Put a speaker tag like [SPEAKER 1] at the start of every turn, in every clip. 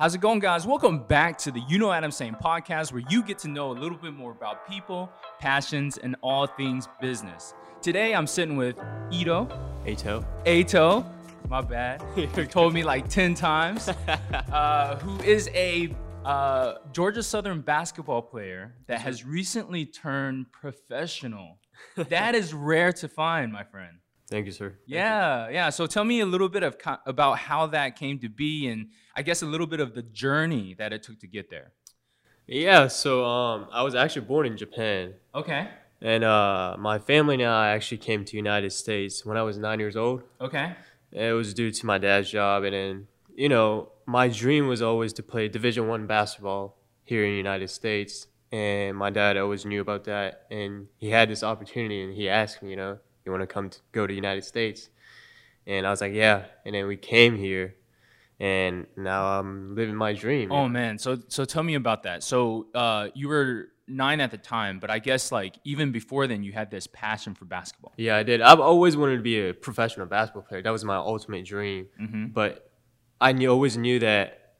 [SPEAKER 1] How's it going, guys? Welcome back to the You Know I'm Saying podcast, where you get to know a little bit more about people, passions, and all things business. Today, I'm sitting with Ito,
[SPEAKER 2] Eito.
[SPEAKER 1] Eito, my bad, you told me like 10 times, uh, who is a uh, Georgia Southern basketball player that has recently turned professional. That is rare to find, my friend.
[SPEAKER 2] Thank you, sir. Thank you.
[SPEAKER 1] Yeah, yeah. So tell me a little bit of co- about how that came to be, and I guess a little bit of the journey that it took to get there.
[SPEAKER 2] Yeah, so um, I was actually born in Japan,
[SPEAKER 1] Okay.
[SPEAKER 2] and uh, my family and I actually came to United States when I was nine years old.
[SPEAKER 1] Okay.
[SPEAKER 2] It was due to my dad's job, and then you know my dream was always to play Division One basketball here in the United States, and my dad always knew about that, and he had this opportunity, and he asked me, you know, you want to come to go to the United States, and I was like, yeah, and then we came here, and now I'm living my dream.
[SPEAKER 1] Oh man. So so tell me about that. So uh, you were nine at the time, but I guess like even before then, you had this passion for basketball.
[SPEAKER 2] Yeah, I did. I've always wanted to be a professional basketball player. That was my ultimate dream.
[SPEAKER 1] Mm-hmm.
[SPEAKER 2] But I knew, always knew that,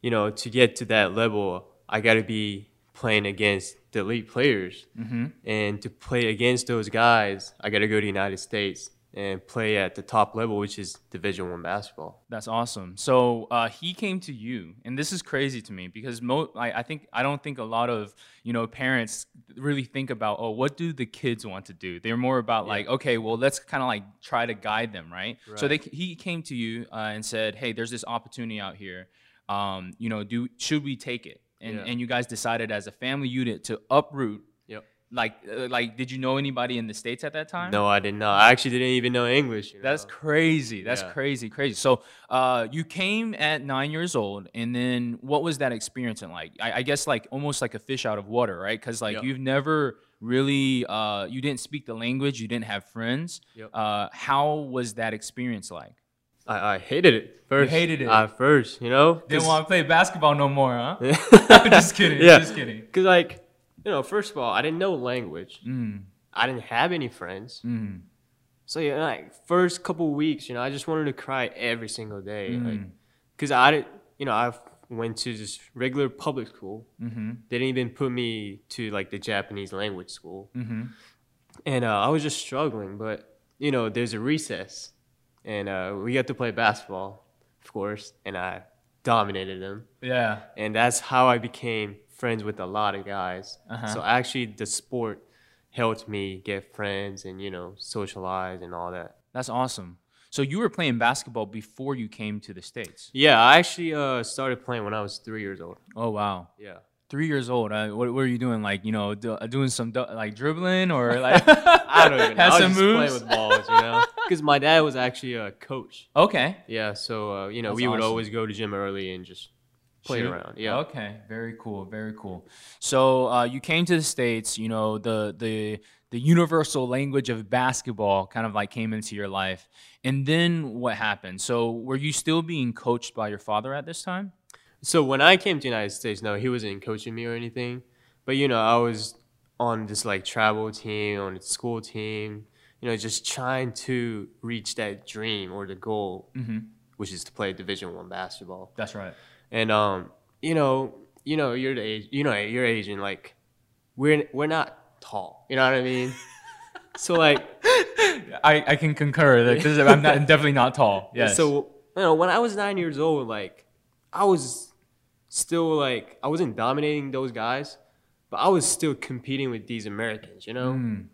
[SPEAKER 2] you know, to get to that level, I got to be playing against the elite players.
[SPEAKER 1] Mm-hmm.
[SPEAKER 2] And to play against those guys, I got to go to the United States and play at the top level, which is Division One basketball.
[SPEAKER 1] That's awesome. So uh, he came to you, and this is crazy to me because mo- I, I think I don't think a lot of you know parents really think about oh what do the kids want to do. They're more about
[SPEAKER 2] Yeah.
[SPEAKER 1] like okay, well let's kind of like try to guide them, right? So they he came to you uh, and said, hey, there's this opportunity out here. Um, you know, do should we take it? And
[SPEAKER 2] Yeah.
[SPEAKER 1] and you guys decided as a family unit to uproot.
[SPEAKER 2] Yep.
[SPEAKER 1] Like uh, like did you know anybody in the states at that time?
[SPEAKER 2] No, I did not. know I actually didn't even know English. You
[SPEAKER 1] That's crazy. That's
[SPEAKER 2] Yeah.
[SPEAKER 1] crazy, crazy. So, uh, you came at nine years old, and then what was that experience in like? I, I guess like almost like a fish out of water, right? Because like
[SPEAKER 2] Yep.
[SPEAKER 1] you've never really, uh, you didn't speak the language, you didn't have friends.
[SPEAKER 2] Yep.
[SPEAKER 1] Uh, how was that experience like?
[SPEAKER 2] I, I hated it first.
[SPEAKER 1] hated it?
[SPEAKER 2] At first, you know?
[SPEAKER 1] Didn't want to play basketball no more, huh? just kidding.
[SPEAKER 2] Yeah.
[SPEAKER 1] Just kidding.
[SPEAKER 2] Cause like, you know, first of all, I didn't know language.
[SPEAKER 1] Mm,
[SPEAKER 2] I didn't have any friends.
[SPEAKER 1] mm,
[SPEAKER 2] So yeah, like first couple weeks, you know, I just wanted to cry every single day, like,
[SPEAKER 1] mm,
[SPEAKER 2] cause I didn't, you know, I went to just regular public school.
[SPEAKER 1] mm-hmm,
[SPEAKER 2] They didn't even put me to like the Japanese language school,
[SPEAKER 1] mm-hmm.
[SPEAKER 2] and uh, I was just struggling. But you know, there's a recess, and uh, we got to play basketball, of course, and I dominated them.
[SPEAKER 1] Yeah.
[SPEAKER 2] and that's how I became friends with a lot of guys.
[SPEAKER 1] Uh-huh.
[SPEAKER 2] So actually, the sport helped me get friends and you know socialize and all that.
[SPEAKER 1] That's awesome. So you were playing basketball before you came to the states.
[SPEAKER 2] Yeah, I actually uh, started playing when I was three years old.
[SPEAKER 1] Oh wow.
[SPEAKER 2] Yeah.
[SPEAKER 1] three years old. Uh, what, what were you doing? Like, you know, do, uh, doing some like dribbling or like
[SPEAKER 2] I don't even know. I was
[SPEAKER 1] some
[SPEAKER 2] just
[SPEAKER 1] moves.
[SPEAKER 2] playing with balls, you know, because my dad was actually a coach.
[SPEAKER 1] okay,
[SPEAKER 2] Yeah, so uh, you know
[SPEAKER 1] That's
[SPEAKER 2] we would
[SPEAKER 1] awesome.
[SPEAKER 2] always go to gym early and just play
[SPEAKER 1] Shoot.
[SPEAKER 2] around. Yeah.
[SPEAKER 1] Okay, very cool, very cool. So uh, you came to the states. You know, the the the universal language of basketball kind of like came into your life, and then what happened? So were you still being coached by your father at this time?
[SPEAKER 2] So when I came to the United States, no, he wasn't coaching me or anything. But you know, I was on this like travel team, on the school team, you know, just trying to reach that dream or the goal,
[SPEAKER 1] Mm-hmm.
[SPEAKER 2] which is to play Division One basketball.
[SPEAKER 1] That's right.
[SPEAKER 2] And um, you know, you know, you're the age, you know, you're Asian, like we're we're not tall. You know what I mean? so like,
[SPEAKER 1] I, I can concur. Is, I'm not, definitely not tall. yeah
[SPEAKER 2] So you know, when I was nine years old, like I was still like I wasn't dominating those guys, but I was still competing with these Americans, you know,
[SPEAKER 1] Mm,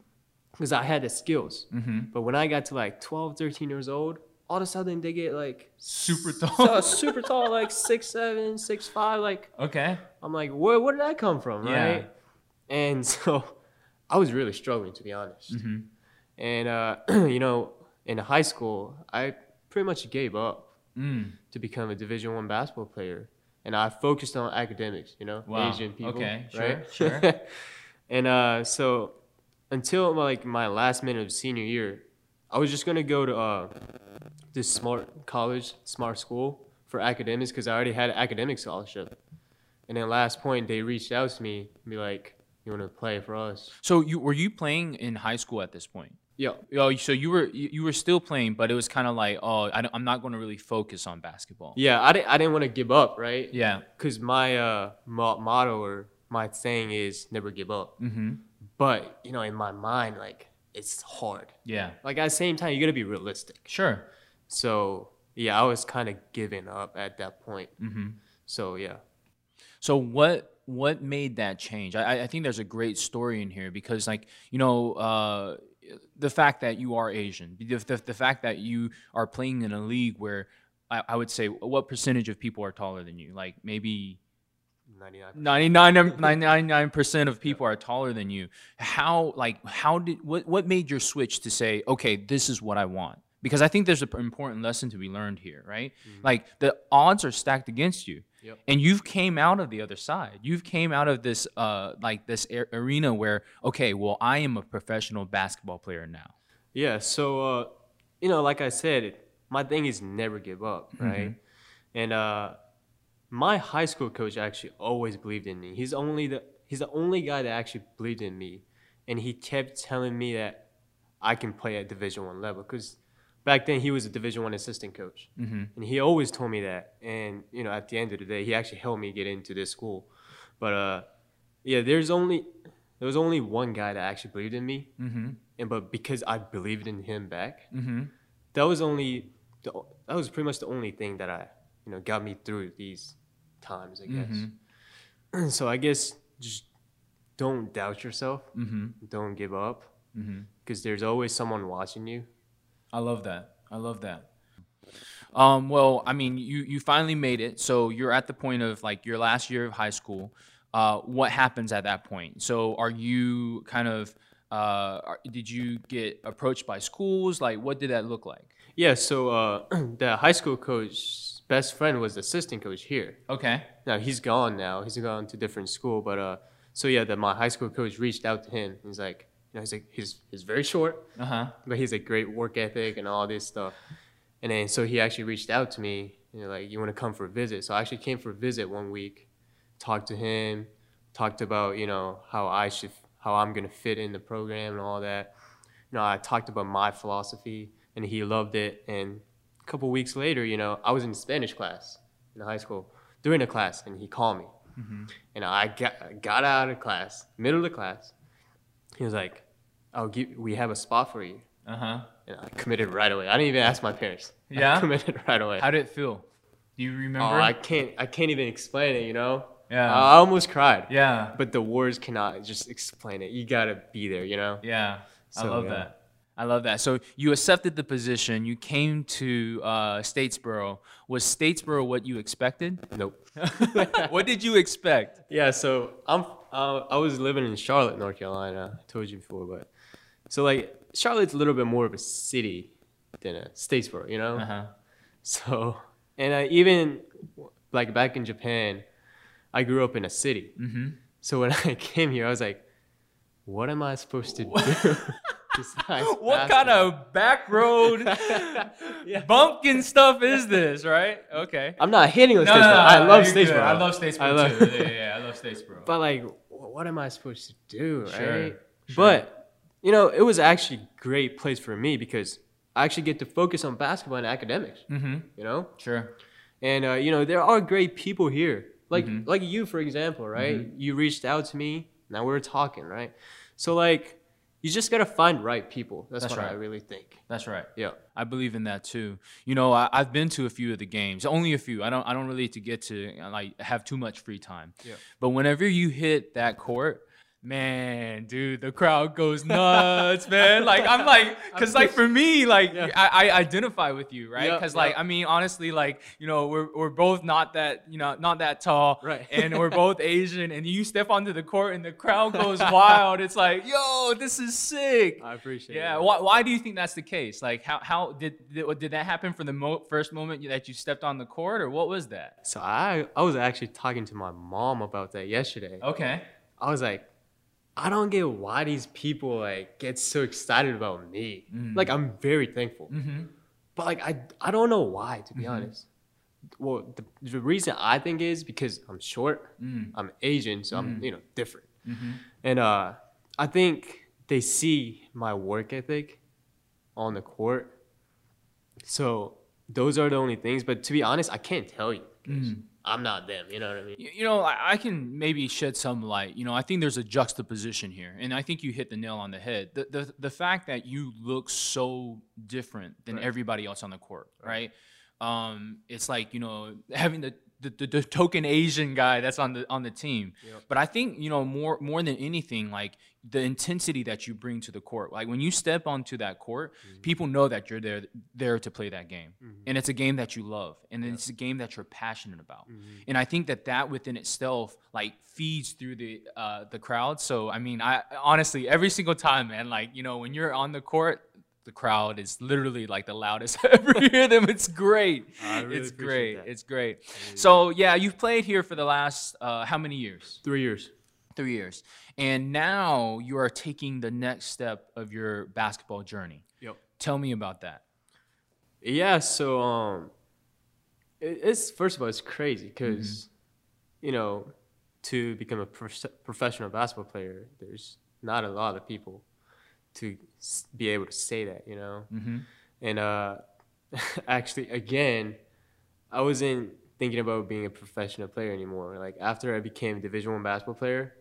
[SPEAKER 2] because I had the skills.
[SPEAKER 1] mhm.
[SPEAKER 2] But when I got to like 12, 13 years old, all of a sudden they get like
[SPEAKER 1] super
[SPEAKER 2] so,
[SPEAKER 1] tall.
[SPEAKER 2] super tall, like six seven, six five. Like
[SPEAKER 1] okay.
[SPEAKER 2] I'm like, where where did that come from,
[SPEAKER 1] Yeah.
[SPEAKER 2] right? And so I was really struggling to be honest.
[SPEAKER 1] Mm-hmm.
[SPEAKER 2] And uh, you know, in high school, I pretty much gave up
[SPEAKER 1] Mm.
[SPEAKER 2] to become a Division One basketball player, and I focused on academics. You know,
[SPEAKER 1] Wow.
[SPEAKER 2] Asian people.
[SPEAKER 1] Okay, sure,
[SPEAKER 2] right?
[SPEAKER 1] sure.
[SPEAKER 2] and uh, so until like my last minute of senior year, I was just gonna go to uh, this smart college, smart school for academics because I already had an academic scholarship. And then last point, they reached out to me and be like, "You want to play for us?"
[SPEAKER 1] So you were you playing in high school at this point?
[SPEAKER 2] Yeah.
[SPEAKER 1] Oh, so you were you, were still playing, but it was kind of like, oh, I, am not going to really focus on basketball.
[SPEAKER 2] Yeah, I didn't I didn't want to give up, right?
[SPEAKER 1] Yeah.
[SPEAKER 2] Cuz my uh mo- motto or my saying is never give up.
[SPEAKER 1] Mm-hmm.
[SPEAKER 2] But, you know, in my mind like it's hard.
[SPEAKER 1] Yeah.
[SPEAKER 2] Like at the same time, you got to be realistic.
[SPEAKER 1] Sure.
[SPEAKER 2] So, yeah, I was kind of giving up at that point.
[SPEAKER 1] Mm-hmm.
[SPEAKER 2] So, yeah.
[SPEAKER 1] So what what made that change? I, I think there's a great story in here because, like, you know, uh, the fact that you are Asian, the, the, the fact that you are playing in a league where I, I would say, what percentage of people are taller than you? Like maybe
[SPEAKER 2] 99
[SPEAKER 1] 99 percent of people are taller than you. How like how did what what made your switch to say, okay, this is what I want? Because I think there's an important lesson to be learned here, right?
[SPEAKER 2] Mm-hmm.
[SPEAKER 1] Like the odds are stacked against you.
[SPEAKER 2] Yep.
[SPEAKER 1] And you've came out of the other side. You've came out of this uh like this a- arena where okay, well, I am a professional basketball player now.
[SPEAKER 2] Yeah, so uh, you know, like I said, my thing is never give up, right? And uh, my high school coach actually always believed in me. He's only the he's the only guy that actually believed in me, and he kept telling me that I can play at Division One level because back then he was a Division One assistant coach,
[SPEAKER 1] Mm-hmm.
[SPEAKER 2] and he always told me that. And you know, at the end of the day, he actually helped me get into this school. But uh, yeah, there's only there was only one guy that actually believed in me,
[SPEAKER 1] Mm-hmm.
[SPEAKER 2] and but because I believed in him back,
[SPEAKER 1] Mm-hmm.
[SPEAKER 2] that was only the, that was pretty much the only thing that I you know got me through these times. I guess. so I guess just don't doubt yourself.
[SPEAKER 1] Mm-hmm.
[SPEAKER 2] Don't give up
[SPEAKER 1] Mm-hmm.
[SPEAKER 2] because there's always someone watching you.
[SPEAKER 1] I love that. I love that. Um, well, I mean, you you finally made it. So you're at the point of like your last year of high school. Uh, what happens at that point? So are you kind of uh, did you get approached by schools? Like, what did that look like?
[SPEAKER 2] Yeah. So uh, the high school coach best friend was the assistant coach here.
[SPEAKER 1] Okay.
[SPEAKER 2] Now he's gone now. He's gone to different school. But uh, so yeah, that my high school coach reached out to him. He's like, you know, he's like he's he's very short.
[SPEAKER 1] Uh huh.
[SPEAKER 2] but he's a great work ethic and all this stuff. And then so he actually reached out to me, you know, like you want to come for a visit. So I actually came for a visit one week, talked to him, talked about you know how I should, how I'm gonna fit in the program and all that. You know, I talked about my philosophy, and he loved it. And couple weeks later, you know, I was in Spanish class in high school during the class, and he called me, and I got got out of class, middle of the class. He was like, "I'll give, we have a spot for you."
[SPEAKER 1] Uh huh.
[SPEAKER 2] And I committed right away. I didn't even ask my parents.
[SPEAKER 1] Yeah?
[SPEAKER 2] I committed right away.
[SPEAKER 1] How did it feel? Do you remember?
[SPEAKER 2] oh,
[SPEAKER 1] remember?
[SPEAKER 2] I can't. I can't even explain it. You know.
[SPEAKER 1] Yeah.
[SPEAKER 2] I almost cried.
[SPEAKER 1] yeah.
[SPEAKER 2] But the words cannot just explain it. You gotta be there. You know.
[SPEAKER 1] Yeah, I love
[SPEAKER 2] yeah.
[SPEAKER 1] that. I love that. So you accepted the position. You came to uh, Statesboro. Was Statesboro what you expected?
[SPEAKER 2] Nope.
[SPEAKER 1] what did you expect?
[SPEAKER 2] yeah. So I'm. Uh, I was living in Charlotte, North Carolina. I told you before, but so like Charlotte's a little bit more of a city than a Statesboro. You know.
[SPEAKER 1] Uh-huh.
[SPEAKER 2] So and I even like back in Japan, I grew up in a city.
[SPEAKER 1] Mm-hmm.
[SPEAKER 2] So when I came here, I was like, what am I supposed to do?
[SPEAKER 1] What kind of back road
[SPEAKER 2] Yeah.
[SPEAKER 1] bumpkin stuff is this, right? Okay.
[SPEAKER 2] I'm not hating on
[SPEAKER 1] No,
[SPEAKER 2] Statesboro.
[SPEAKER 1] no, no,
[SPEAKER 2] I love. Statesboro.
[SPEAKER 1] I love Statesboro
[SPEAKER 2] I love-
[SPEAKER 1] too. Yeah, yeah, I love Statesboro.
[SPEAKER 2] But like, what am I supposed to do, right?
[SPEAKER 1] Sure, sure.
[SPEAKER 2] But you know, it was actually a great place for me because I actually get to focus on basketball and academics.
[SPEAKER 1] mm-hmm.
[SPEAKER 2] You know,
[SPEAKER 1] Sure.
[SPEAKER 2] and uh, you know there are great people here, like
[SPEAKER 1] Mhm.
[SPEAKER 2] like you, for example, right?
[SPEAKER 1] Mm-hmm.
[SPEAKER 2] You reached out to me. Now we're talking, right? So like, you just gotta find right people. That's,
[SPEAKER 1] That's
[SPEAKER 2] what I really think.
[SPEAKER 1] That's right.
[SPEAKER 2] Yeah.
[SPEAKER 1] I believe in that too. You know, I, I've been to a few of the games, only a few. I don't, I don't really to get to like have too much free time.
[SPEAKER 2] Yeah.
[SPEAKER 1] But whenever you hit that court, man, dude, the crowd goes nuts, man. Like I'm like, cause like for me, like
[SPEAKER 2] Yeah.
[SPEAKER 1] I, I identify with you, right?
[SPEAKER 2] Yeah,
[SPEAKER 1] Cause like. I mean, honestly, like you know, we're we're both not that, you know, not that tall,
[SPEAKER 2] Right.
[SPEAKER 1] And we're both Asian, and you step onto the court and the crowd goes wild. It's like, yo, this is sick.
[SPEAKER 2] I appreciate
[SPEAKER 1] Yeah.
[SPEAKER 2] it.
[SPEAKER 1] Why, why do you think that's the case? Like, how, how did, did did that happen from the mo- first moment that you stepped on the court, or what was that?
[SPEAKER 2] So I I was actually talking to my mom about that yesterday.
[SPEAKER 1] Okay.
[SPEAKER 2] I was like, I don't get why these people like get so excited about me.
[SPEAKER 1] Mm.
[SPEAKER 2] Like I'm very thankful,
[SPEAKER 1] Mm-hmm.
[SPEAKER 2] but like I I don't know why to be
[SPEAKER 1] Mhm.
[SPEAKER 2] honest. Well, the, the reason I think is because I'm short,
[SPEAKER 1] Mm.
[SPEAKER 2] I'm Asian, so. I'm you know different,
[SPEAKER 1] Mm-hmm.
[SPEAKER 2] and uh, I think they see my work ethic on the court. So those are the only things. But to be honest, I can't tell you. 'cause I'm not them. You know what I mean?
[SPEAKER 1] You you know, I, I can maybe shed some light. You know, I think there's a juxtaposition here, and I think you hit the nail on the head. The the, the fact that you look so different than everybody else on the court, right? Um, it's like you know having the the, the, the token Asian guy that's on the on the team. But I think you know more more than anything, like the intensity that you bring to the court. Like when you step onto that court, mm-hmm. people know that you're there there to play that game, mm-hmm. and it's a game that you love, and it's a game that you're passionate about. Mm-hmm. And I think that that within itself like feeds through the uh, the crowd. So I mean, I honestly every single time, man, like you know when you're on the court. The crowd is literally like the loudest I ever hear them. It's great.
[SPEAKER 2] Really
[SPEAKER 1] it's great.
[SPEAKER 2] that.
[SPEAKER 1] It's great. So yeah, you've played here for the last uh, how many years?
[SPEAKER 2] Three years.
[SPEAKER 1] Three years. And now you are taking the next step of your basketball journey.
[SPEAKER 2] Yep.
[SPEAKER 1] Tell me about that.
[SPEAKER 2] Yeah, so um, it's first of all, it's crazy because, you know, to become a prof- professional basketball player, there's not a lot of people to be able to say that, you know.
[SPEAKER 1] Mm-hmm.
[SPEAKER 2] And uh, actually, again, I wasn't thinking about being a professional player anymore. Like after I became a Division One basketball player,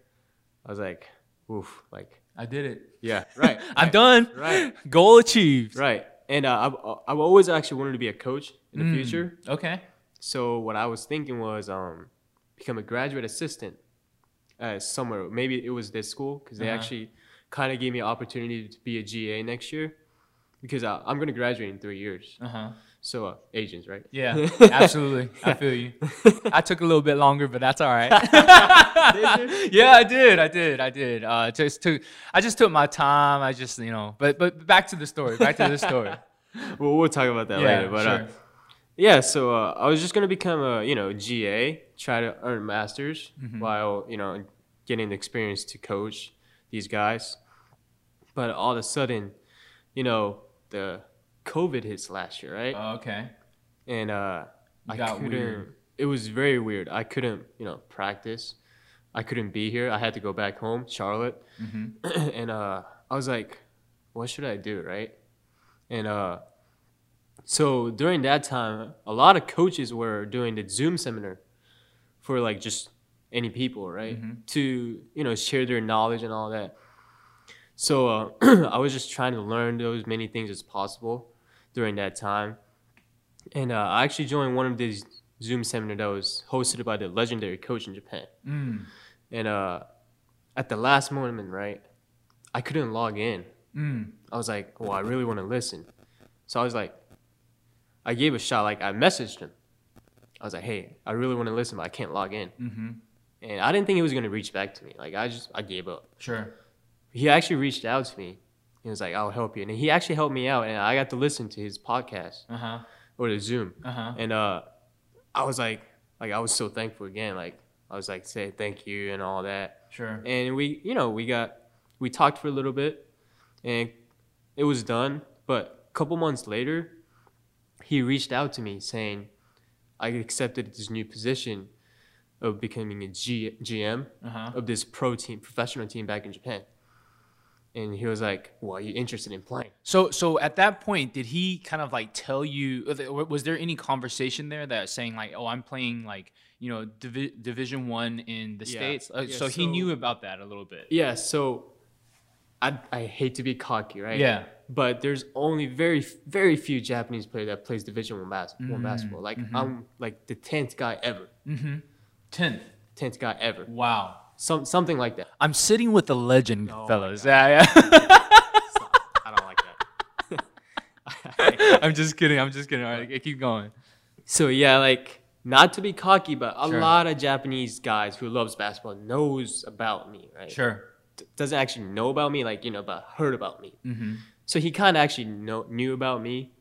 [SPEAKER 2] I was like, oof, like
[SPEAKER 1] I did it.
[SPEAKER 2] yeah, right,
[SPEAKER 1] I'm done.
[SPEAKER 2] right,
[SPEAKER 1] Goal achieved.
[SPEAKER 2] right. And uh, I've I've always actually wanted to be a coach in the
[SPEAKER 1] Mm.
[SPEAKER 2] future.
[SPEAKER 1] Okay.
[SPEAKER 2] So what I was thinking was um, become a graduate assistant uh, somewhere. Maybe it was this school because they
[SPEAKER 1] Uh-huh.
[SPEAKER 2] actually kind of gave me an opportunity to be a GA next year because I, I'm going to graduate in three years.
[SPEAKER 1] Uh huh.
[SPEAKER 2] So uh, Asians, right?
[SPEAKER 1] Yeah, absolutely. I feel you. I took a little bit longer, but that's all right. yeah, I did. I did. I did. Uh, just took. I just took my time. I just, you know. But but back to the story. Back to the story.
[SPEAKER 2] well, we'll talk about that
[SPEAKER 1] Yeah,
[SPEAKER 2] later. But uh, yeah, so uh, I was just going to become a you know GA, try to earn masters
[SPEAKER 1] Mm-hmm.
[SPEAKER 2] while you know getting the experience to coach these guys. But all of a sudden, you know, the COVID hits last year, right?
[SPEAKER 1] Oh, okay.
[SPEAKER 2] and uh, I
[SPEAKER 1] got
[SPEAKER 2] couldn't.
[SPEAKER 1] weird.
[SPEAKER 2] It was very weird. I couldn't, you know, practice. I couldn't be here. I had to go back home, Charlotte,
[SPEAKER 1] Mm-hmm.
[SPEAKER 2] and uh, I was like, "What should I do?" Right? And uh, so during that time, a lot of coaches were doing the Zoom seminar for like just any people, right?
[SPEAKER 1] Mhm.
[SPEAKER 2] To you know share their knowledge and all that. So uh, I was just trying to learn those many things as possible during that time. And uh, I actually joined one of these Zoom seminars that was hosted by the legendary coach in Japan.
[SPEAKER 1] Mm.
[SPEAKER 2] And uh, at the last moment, right, I couldn't log in.
[SPEAKER 1] Mm.
[SPEAKER 2] I was like, well, I really want to listen. So I was like, I gave a shot. Like I messaged him. I was like, hey, I really want to listen, but I can't log in.
[SPEAKER 1] Mm-hmm.
[SPEAKER 2] And I didn't think he was gonna reach back to me. Like I just, I gave up.
[SPEAKER 1] Sure.
[SPEAKER 2] He actually reached out to me. He was like, I'll help you. And he actually helped me out. And I got to listen to his podcast
[SPEAKER 1] Uh huh.
[SPEAKER 2] or the Zoom.
[SPEAKER 1] Uh huh.
[SPEAKER 2] And uh, I was like, like I was so thankful again. Like I was like, say thank you and all that.
[SPEAKER 1] Sure.
[SPEAKER 2] And we, you know, we got, we talked for a little bit, and it was done. But a couple months later, he reached out to me saying, I accepted this new position of becoming a G, GM
[SPEAKER 1] Uh huh.
[SPEAKER 2] of this pro team, professional team back in Japan. And he was like, "Well, are you interested in playing?"
[SPEAKER 1] So, so at that point, did he kind of like tell you? Was there any conversation there that saying like, "Oh, I'm playing like you know divi- Division One in the
[SPEAKER 2] Yeah.
[SPEAKER 1] states"? Uh,
[SPEAKER 2] Yeah,
[SPEAKER 1] so he knew about that a little bit.
[SPEAKER 2] Yeah. So, I I hate to be cocky, right?
[SPEAKER 1] Yeah.
[SPEAKER 2] But there's only very very few Japanese player that plays Division One bas-
[SPEAKER 1] Mm,
[SPEAKER 2] one basketball. Like
[SPEAKER 1] mm-hmm.
[SPEAKER 2] I'm like the tenth guy ever,
[SPEAKER 1] Mm-hmm. Tenth.
[SPEAKER 2] tenth guy ever,
[SPEAKER 1] Wow.
[SPEAKER 2] some something like that.
[SPEAKER 1] I'm sitting with the legend,
[SPEAKER 2] Oh
[SPEAKER 1] fellas. Yeah, yeah.
[SPEAKER 2] I don't like that.
[SPEAKER 1] I'm just kidding. I'm just kidding. All right, keep going.
[SPEAKER 2] So yeah, like not to be cocky, but a
[SPEAKER 1] Sure.
[SPEAKER 2] lot of Japanese guys who loves basketball knows about me, right?
[SPEAKER 1] Sure.
[SPEAKER 2] D- doesn't actually know about me, like you know, but heard about me.
[SPEAKER 1] Mm-hmm.
[SPEAKER 2] So he kind of actually know, knew about me,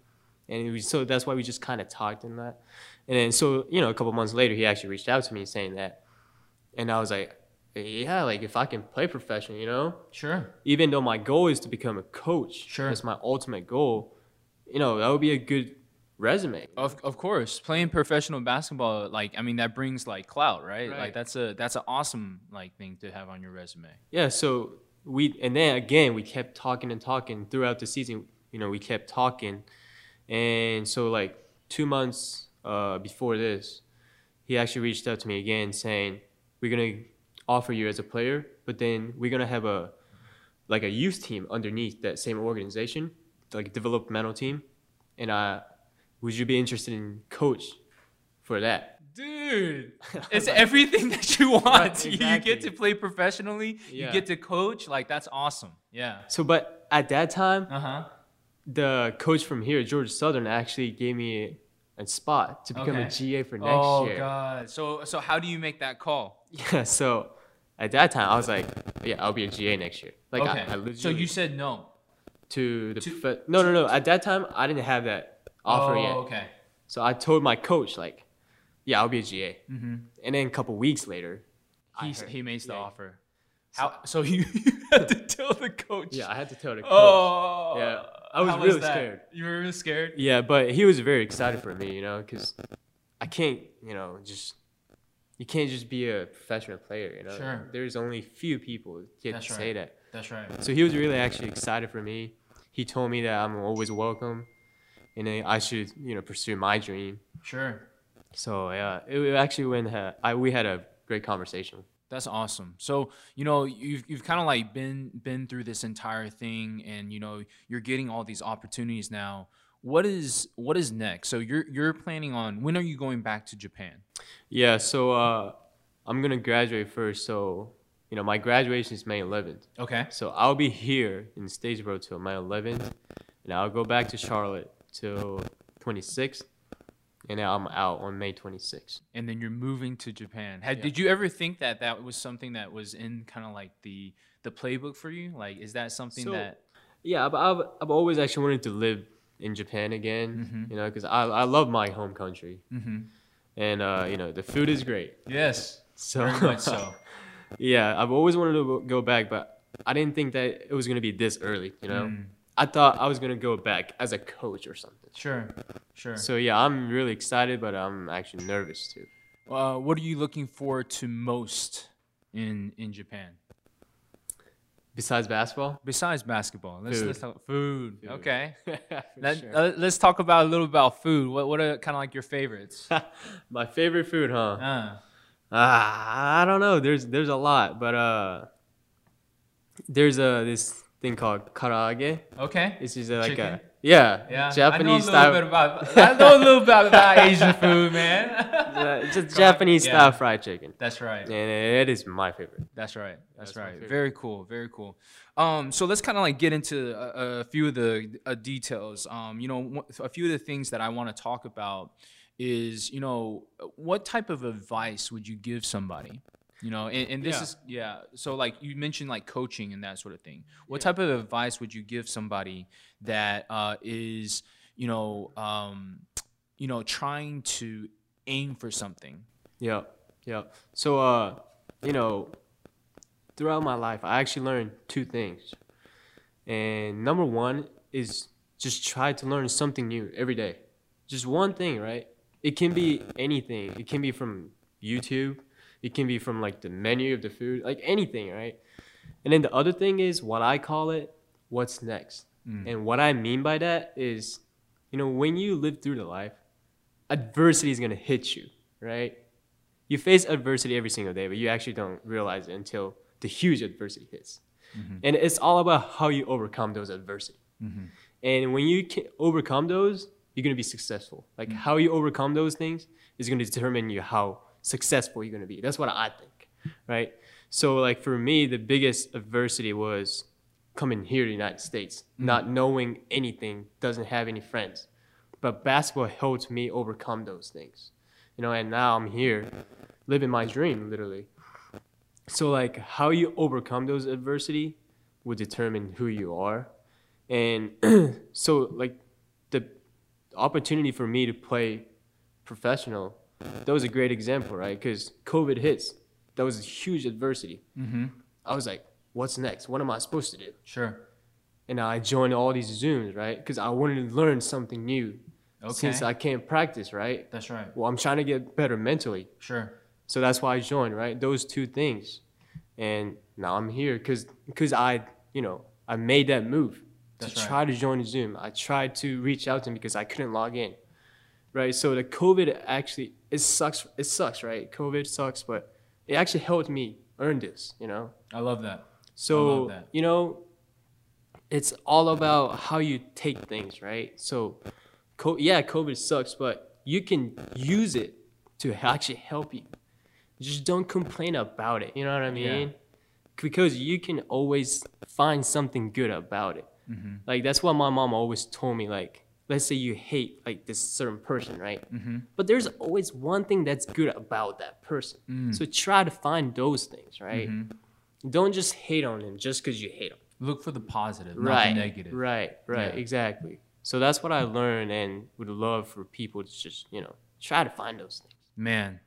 [SPEAKER 2] and we, so that's why we just kind of talked in that. And then so you know, a couple months later, he actually reached out to me saying that, and I was like, yeah, like if I can play professional, you know,
[SPEAKER 1] Sure.
[SPEAKER 2] even though my goal is to become a coach,
[SPEAKER 1] Sure.
[SPEAKER 2] that's my ultimate goal. You know, that would be a good resume.
[SPEAKER 1] Of, of course, playing professional basketball, like I mean, that brings like clout, right?
[SPEAKER 2] right?
[SPEAKER 1] Like that's a that's an awesome like thing to have on your resume.
[SPEAKER 2] Yeah, so we and then again we kept talking and talking throughout the season. you know, we kept talking, and so like two months uh, before this, he actually reached out to me again saying, "We're gonna offer you as a player, but then we're gonna have a like a youth team underneath that same organization, like developmental team, and uh, would you be interested in coach for that?"
[SPEAKER 1] Dude, it's everything that you want.
[SPEAKER 2] Right,
[SPEAKER 1] You- You get to play professionally.
[SPEAKER 2] Yeah.
[SPEAKER 1] You get to coach. Like that's awesome. Yeah.
[SPEAKER 2] So, but at that time,
[SPEAKER 1] Uh huh.
[SPEAKER 2] the coach from here, Georgia Southern, actually gave me a spot to become a GA for next
[SPEAKER 1] Oh
[SPEAKER 2] year.
[SPEAKER 1] Oh god. So so how do you make that call?
[SPEAKER 2] Yeah, so at that time I was like, yeah, I'll be a GA next year. Like
[SPEAKER 1] okay.
[SPEAKER 2] I, I
[SPEAKER 1] so you said no.
[SPEAKER 2] to the
[SPEAKER 1] to-
[SPEAKER 2] profe- no no no at that time I didn't have that offer yet.
[SPEAKER 1] oh,
[SPEAKER 2] yet.
[SPEAKER 1] Okay.
[SPEAKER 2] So I told my coach like, yeah, I'll be a GA.
[SPEAKER 1] Mm-hmm.
[SPEAKER 2] And then a couple weeks later,
[SPEAKER 1] He he makes the
[SPEAKER 2] yeah,
[SPEAKER 1] offer. How? So you, you had to tell the coach.
[SPEAKER 2] Yeah, I had to tell the coach.
[SPEAKER 1] Oh.
[SPEAKER 2] Yeah, I was really
[SPEAKER 1] that?
[SPEAKER 2] scared.
[SPEAKER 1] You were really scared.
[SPEAKER 2] Yeah, but he was very excited for me, you know, because I can't, you know, just you can't just be a professional player, you know.
[SPEAKER 1] Sure.
[SPEAKER 2] There's only few people get
[SPEAKER 1] That's
[SPEAKER 2] to
[SPEAKER 1] right.
[SPEAKER 2] say that.
[SPEAKER 1] That's right.
[SPEAKER 2] So he was really actually excited for me. He told me that I'm always welcome, and I should, you know, pursue my dream.
[SPEAKER 1] Sure.
[SPEAKER 2] So yeah, it, actually went. Uh, I we had a great conversation.
[SPEAKER 1] That's awesome. So you know you've you've kind of like been been through this entire thing, and you know you're getting all these opportunities now. What is what is next? So you're you're planning on when are you going back to Japan?
[SPEAKER 2] Yeah, so uh, I'm gonna graduate first. So you know, my graduation is May 11th.
[SPEAKER 1] Okay.
[SPEAKER 2] So I'll be here in Statesboro till May 11th, and I'll go back to Charlotte till 26th, and now I'm out on May 26th.
[SPEAKER 1] And then you're moving to Japan. Had,
[SPEAKER 2] Yeah.
[SPEAKER 1] Did you ever think that that was something that was in kind of like the the playbook for you? Like, is that something
[SPEAKER 2] So-
[SPEAKER 1] that?
[SPEAKER 2] Yeah, but I've, I've always actually wanted to live in Japan again, you know, because I, I love my home country,
[SPEAKER 1] Mm-hmm.
[SPEAKER 2] and uh, you know the food is great.
[SPEAKER 1] Yes.
[SPEAKER 2] So
[SPEAKER 1] Very much so.
[SPEAKER 2] yeah, I've always wanted to go back, but I didn't think that it was gonna be this early. You know,
[SPEAKER 1] Mm.
[SPEAKER 2] I thought I was gonna go back as a coach or something.
[SPEAKER 1] Sure. Sure.
[SPEAKER 2] So yeah, I'm really excited, but I'm actually nervous too.
[SPEAKER 1] Uh, what are you looking forward to most in in Japan?
[SPEAKER 2] Besides basketball,
[SPEAKER 1] Besides basketball, let's,
[SPEAKER 2] Food.
[SPEAKER 1] let's talk food.
[SPEAKER 2] Food.
[SPEAKER 1] Okay. Let,
[SPEAKER 2] sure.
[SPEAKER 1] uh, let's talk about a little about food. What what are kind of like your favorites?
[SPEAKER 2] my favorite food, huh?
[SPEAKER 1] Uh,
[SPEAKER 2] Ah, I don't know. There's there's a lot, but uh, there's a this thing called karaage.
[SPEAKER 1] okay.
[SPEAKER 2] This is uh, like
[SPEAKER 1] Chicken?
[SPEAKER 2] a yeah,
[SPEAKER 1] Yeah.
[SPEAKER 2] Japanese
[SPEAKER 1] I know a little
[SPEAKER 2] style.
[SPEAKER 1] bit about. I know a little bit about Asian food, man.
[SPEAKER 2] it's a
[SPEAKER 1] Karaage,
[SPEAKER 2] Japanese
[SPEAKER 1] yeah.
[SPEAKER 2] style fried chicken,
[SPEAKER 1] That's right.
[SPEAKER 2] and it is my favorite.
[SPEAKER 1] That's right. That's,
[SPEAKER 2] That's
[SPEAKER 1] right. Very cool. Very cool. Um, so let's kind of like get into a, a few of the uh, details. Um, you know, a few of the things that I want to talk about is, you know, what type of advice would you give somebody? You know, and, and this
[SPEAKER 2] Yeah.
[SPEAKER 1] is yeah. So like you mentioned like coaching and that sort of thing. What type of advice would you give somebody that uh, is, you know, um, you know, trying to aim for something?
[SPEAKER 2] Yeah, yeah. So uh, you know, throughout my life, I actually learned two things, and number one is just try to learn something new every day. Just one thing, right? It can be anything. It can be from YouTube. It can be from like the menu of the food, like anything, right? And then the other thing is what I call it, what's next. Mm. And what I mean by that is, you know, when you live through the life, adversity is gonna hit you, right? You face adversity every single day, but you actually don't realize it until the huge adversity hits. Mm-hmm. And it's all about how you overcome those adversity. Mm-hmm. And when you can overcome those, you're gonna be successful. Like mm. how you overcome those things is gonna determine you how successful you're gonna be. That's what I think, right? So like for me, the biggest adversity was coming here to the United States, mm-hmm. not knowing anything, doesn't have any friends. But basketball helped me overcome those things, you know. And now I'm here, living my dream, literally. So like how you overcome those adversity will determine who you are, and so like the opportunity for me to play professional, that was a great example, right? Because COVID hits, that was a huge adversity.
[SPEAKER 1] Mm-hmm.
[SPEAKER 2] I was like, what's next? What am I supposed to do?
[SPEAKER 1] Sure.
[SPEAKER 2] And I joined all these Zooms, right? Because I wanted to learn something new.
[SPEAKER 1] Okay.
[SPEAKER 2] Since I can't practice, right?
[SPEAKER 1] That's right.
[SPEAKER 2] Well, I'm trying to get better mentally.
[SPEAKER 1] Sure.
[SPEAKER 2] So that's why I joined, right? Those two things. And now I'm here because because I, you know, I made that move.
[SPEAKER 1] That's
[SPEAKER 2] to
[SPEAKER 1] right.
[SPEAKER 2] try to join Zoom. I tried to reach out to him because I couldn't log in. Right. So the COVID actually it sucks. It sucks, right? COVID sucks, but it actually helped me earn this. You know.
[SPEAKER 1] I love that.
[SPEAKER 2] So
[SPEAKER 1] that.
[SPEAKER 2] you know, it's all about how you take things, right? So, co- yeah, COVID sucks, but you can use it to actually help you. Just don't complain about it. You know what I mean?
[SPEAKER 1] Yeah.
[SPEAKER 2] mean? Because you can always find something good about it. Mm-hmm. Like that's what my mom always told me. Like, let's say you hate like this certain person, right? Mm-hmm. But there's always one thing that's good about that person. Mm. So try to find those things, right? Mm-hmm. Don't just hate on him just because you hate him.
[SPEAKER 1] Look for the positive, not
[SPEAKER 2] right.
[SPEAKER 1] the negative.
[SPEAKER 2] Right. Right.
[SPEAKER 1] Yeah.
[SPEAKER 2] Exactly. So that's what I learned, and would love for people to just you know try to find those things.
[SPEAKER 1] Man.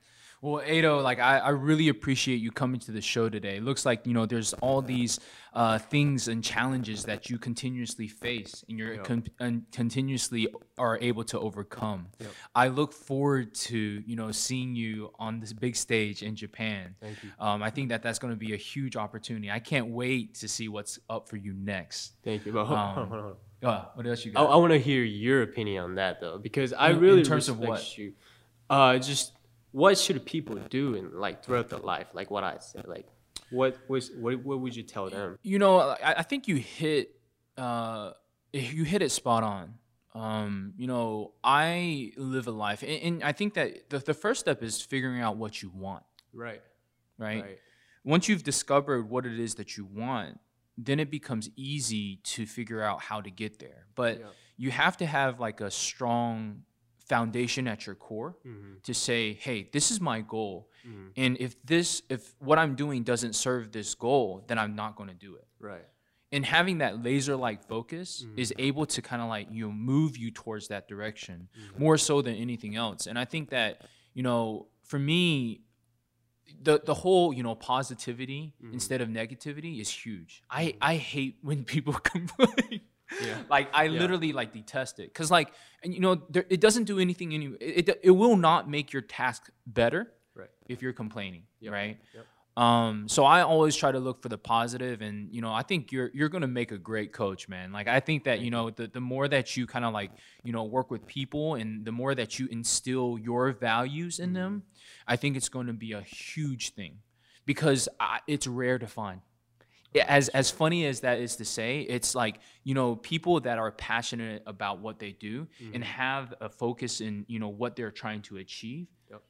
[SPEAKER 1] Well, Ado, like I, I really appreciate you coming to the show today. It looks like you know there's all these uh, things and challenges that you continuously face, and you're con- and continuously are able to overcome. I look forward to you know seeing you on this big stage in Japan.
[SPEAKER 2] Thank you.
[SPEAKER 1] Um, I think that that's going to be a huge opportunity. I can't wait to see what's up for you next.
[SPEAKER 2] Thank you.
[SPEAKER 1] Um,
[SPEAKER 2] hold on, hold on.
[SPEAKER 1] Uh, what else you
[SPEAKER 2] I,
[SPEAKER 1] got?
[SPEAKER 2] I want to hear your opinion on that though, because I
[SPEAKER 1] In- in
[SPEAKER 2] really
[SPEAKER 1] terms of what?
[SPEAKER 2] you. Uh, just what should people do in like throughout their life? Like what I said, like what was what, what would you tell them?
[SPEAKER 1] you know, I, I think you hit uh, you hit it spot on. Um, you know, I live a life, and, and I think that the, the first step is figuring out what you want,
[SPEAKER 2] Right.
[SPEAKER 1] right?
[SPEAKER 2] Right.
[SPEAKER 1] Once you've discovered what it is that you want, then it becomes easy to figure out how to get there. But
[SPEAKER 2] Yeah.
[SPEAKER 1] you have to have like a strong foundation at your core
[SPEAKER 2] Mm-hmm.
[SPEAKER 1] to say, hey, this is my goal.
[SPEAKER 2] Mhm.
[SPEAKER 1] And if this, if what I'm doing doesn't serve this goal, then I'm not going to do it
[SPEAKER 2] Right.
[SPEAKER 1] and having that laser like focus is able to kind of like you know move you towards that direction more so than anything else and i think that you know for me the the whole you know positivity instead of negativity is huge i i hate when people complain
[SPEAKER 2] Yeah.
[SPEAKER 1] like i literally like detest it because like and you know there, it doesn't do anything any it, it, will not make your task better
[SPEAKER 2] Right.
[SPEAKER 1] if you're complaining
[SPEAKER 2] Yep.
[SPEAKER 1] right
[SPEAKER 2] Yep.
[SPEAKER 1] um, so I always try to look for the positive, and you know, I think you're you're gonna make a great coach, man. Like I think that you know, the the more that you kind of like you know work with people, and the more that you instill your values in them, I think it's going to be a huge thing, because I, it's rare to find. As as funny as that is to say, it's like you know people that are passionate about what they do mm-hmm. and have a focus in you know what they're trying to achieve.
[SPEAKER 2] Yep.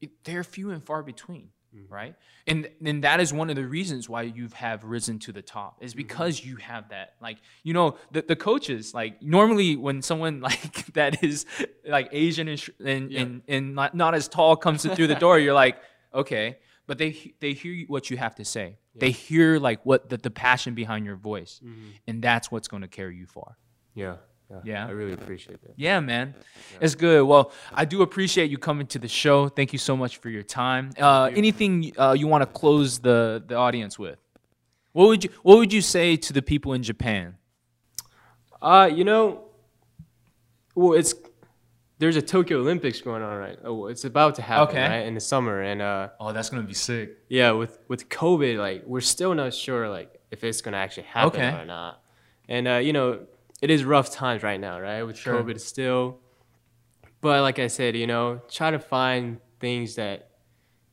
[SPEAKER 1] It, they're few and far between mm-hmm. right? And and that is one of the reasons why you have risen to the top is mm-hmm. because you have that like you know the, the coaches like normally when someone like that is like asian and and, and, and not, not as tall comes through the door you're like okay but they they hear what you have to say they hear like what the, the passion behind your voice and that's what's going to carry you far
[SPEAKER 2] Yeah. Yeah.
[SPEAKER 1] Yeah.
[SPEAKER 2] I really appreciate that.
[SPEAKER 1] yeah, man. It's good. Well, I do appreciate you coming to the show. Thank you so much for your time. Uh, anything uh, you want to close the, the audience with? What would you What would you say to the people in Japan?
[SPEAKER 2] Uh, you know, well, it's there's a Tokyo Olympics going on right. Oh, it's about to happen
[SPEAKER 1] Okay.
[SPEAKER 2] right in the summer, and uh,
[SPEAKER 1] Oh, that's gonna be sick.
[SPEAKER 2] yeah, with with COVID, like we're still not sure like if it's gonna actually happen
[SPEAKER 1] Okay.
[SPEAKER 2] or not. And uh, you know, it is rough times right now, right? With
[SPEAKER 1] Sure.
[SPEAKER 2] COVID still. But like I said, you know, try to find things that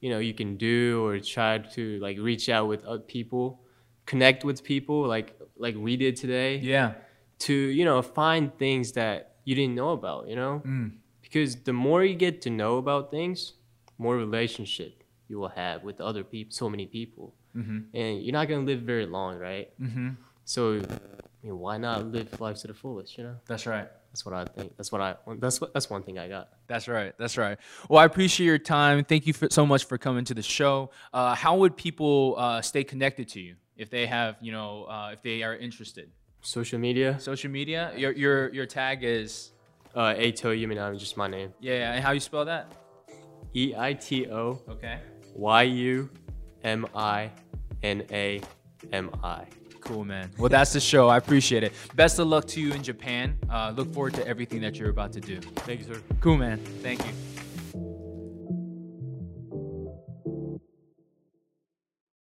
[SPEAKER 2] you know you can do, or try to like reach out with other people, connect with people, like like we did today
[SPEAKER 1] Yeah.
[SPEAKER 2] to you know find things that you didn't know about you know
[SPEAKER 1] Mm.
[SPEAKER 2] because the more you get to know about things more relationship you will have with other people so many people
[SPEAKER 1] Mm-hmm.
[SPEAKER 2] and you're not going to live very long right
[SPEAKER 1] Mm-hmm.
[SPEAKER 2] so I mean, why not live life to the fullest you know
[SPEAKER 1] That's right.
[SPEAKER 2] that's what i think that's what i that's what that's one thing i got
[SPEAKER 1] That's right. That's right. Well, I appreciate your time. Thank you for, so much for coming to the show. Uh, how would people uh, stay connected to you if they have, you know, uh, if they are interested?
[SPEAKER 2] Social media
[SPEAKER 1] Social media. Your your your tag is
[SPEAKER 2] uh Eito Yuminami just my name
[SPEAKER 1] yeah. And how you spell that?
[SPEAKER 2] e-i-t-o
[SPEAKER 1] Okay.
[SPEAKER 2] y-u-m-i-n-a-m-i
[SPEAKER 1] Cool, man. Well, that's the show. I appreciate it. Best of luck to you in Japan. Uh, look forward to everything that you're about to do.
[SPEAKER 2] thank you sir
[SPEAKER 1] Cool, man. Thank you.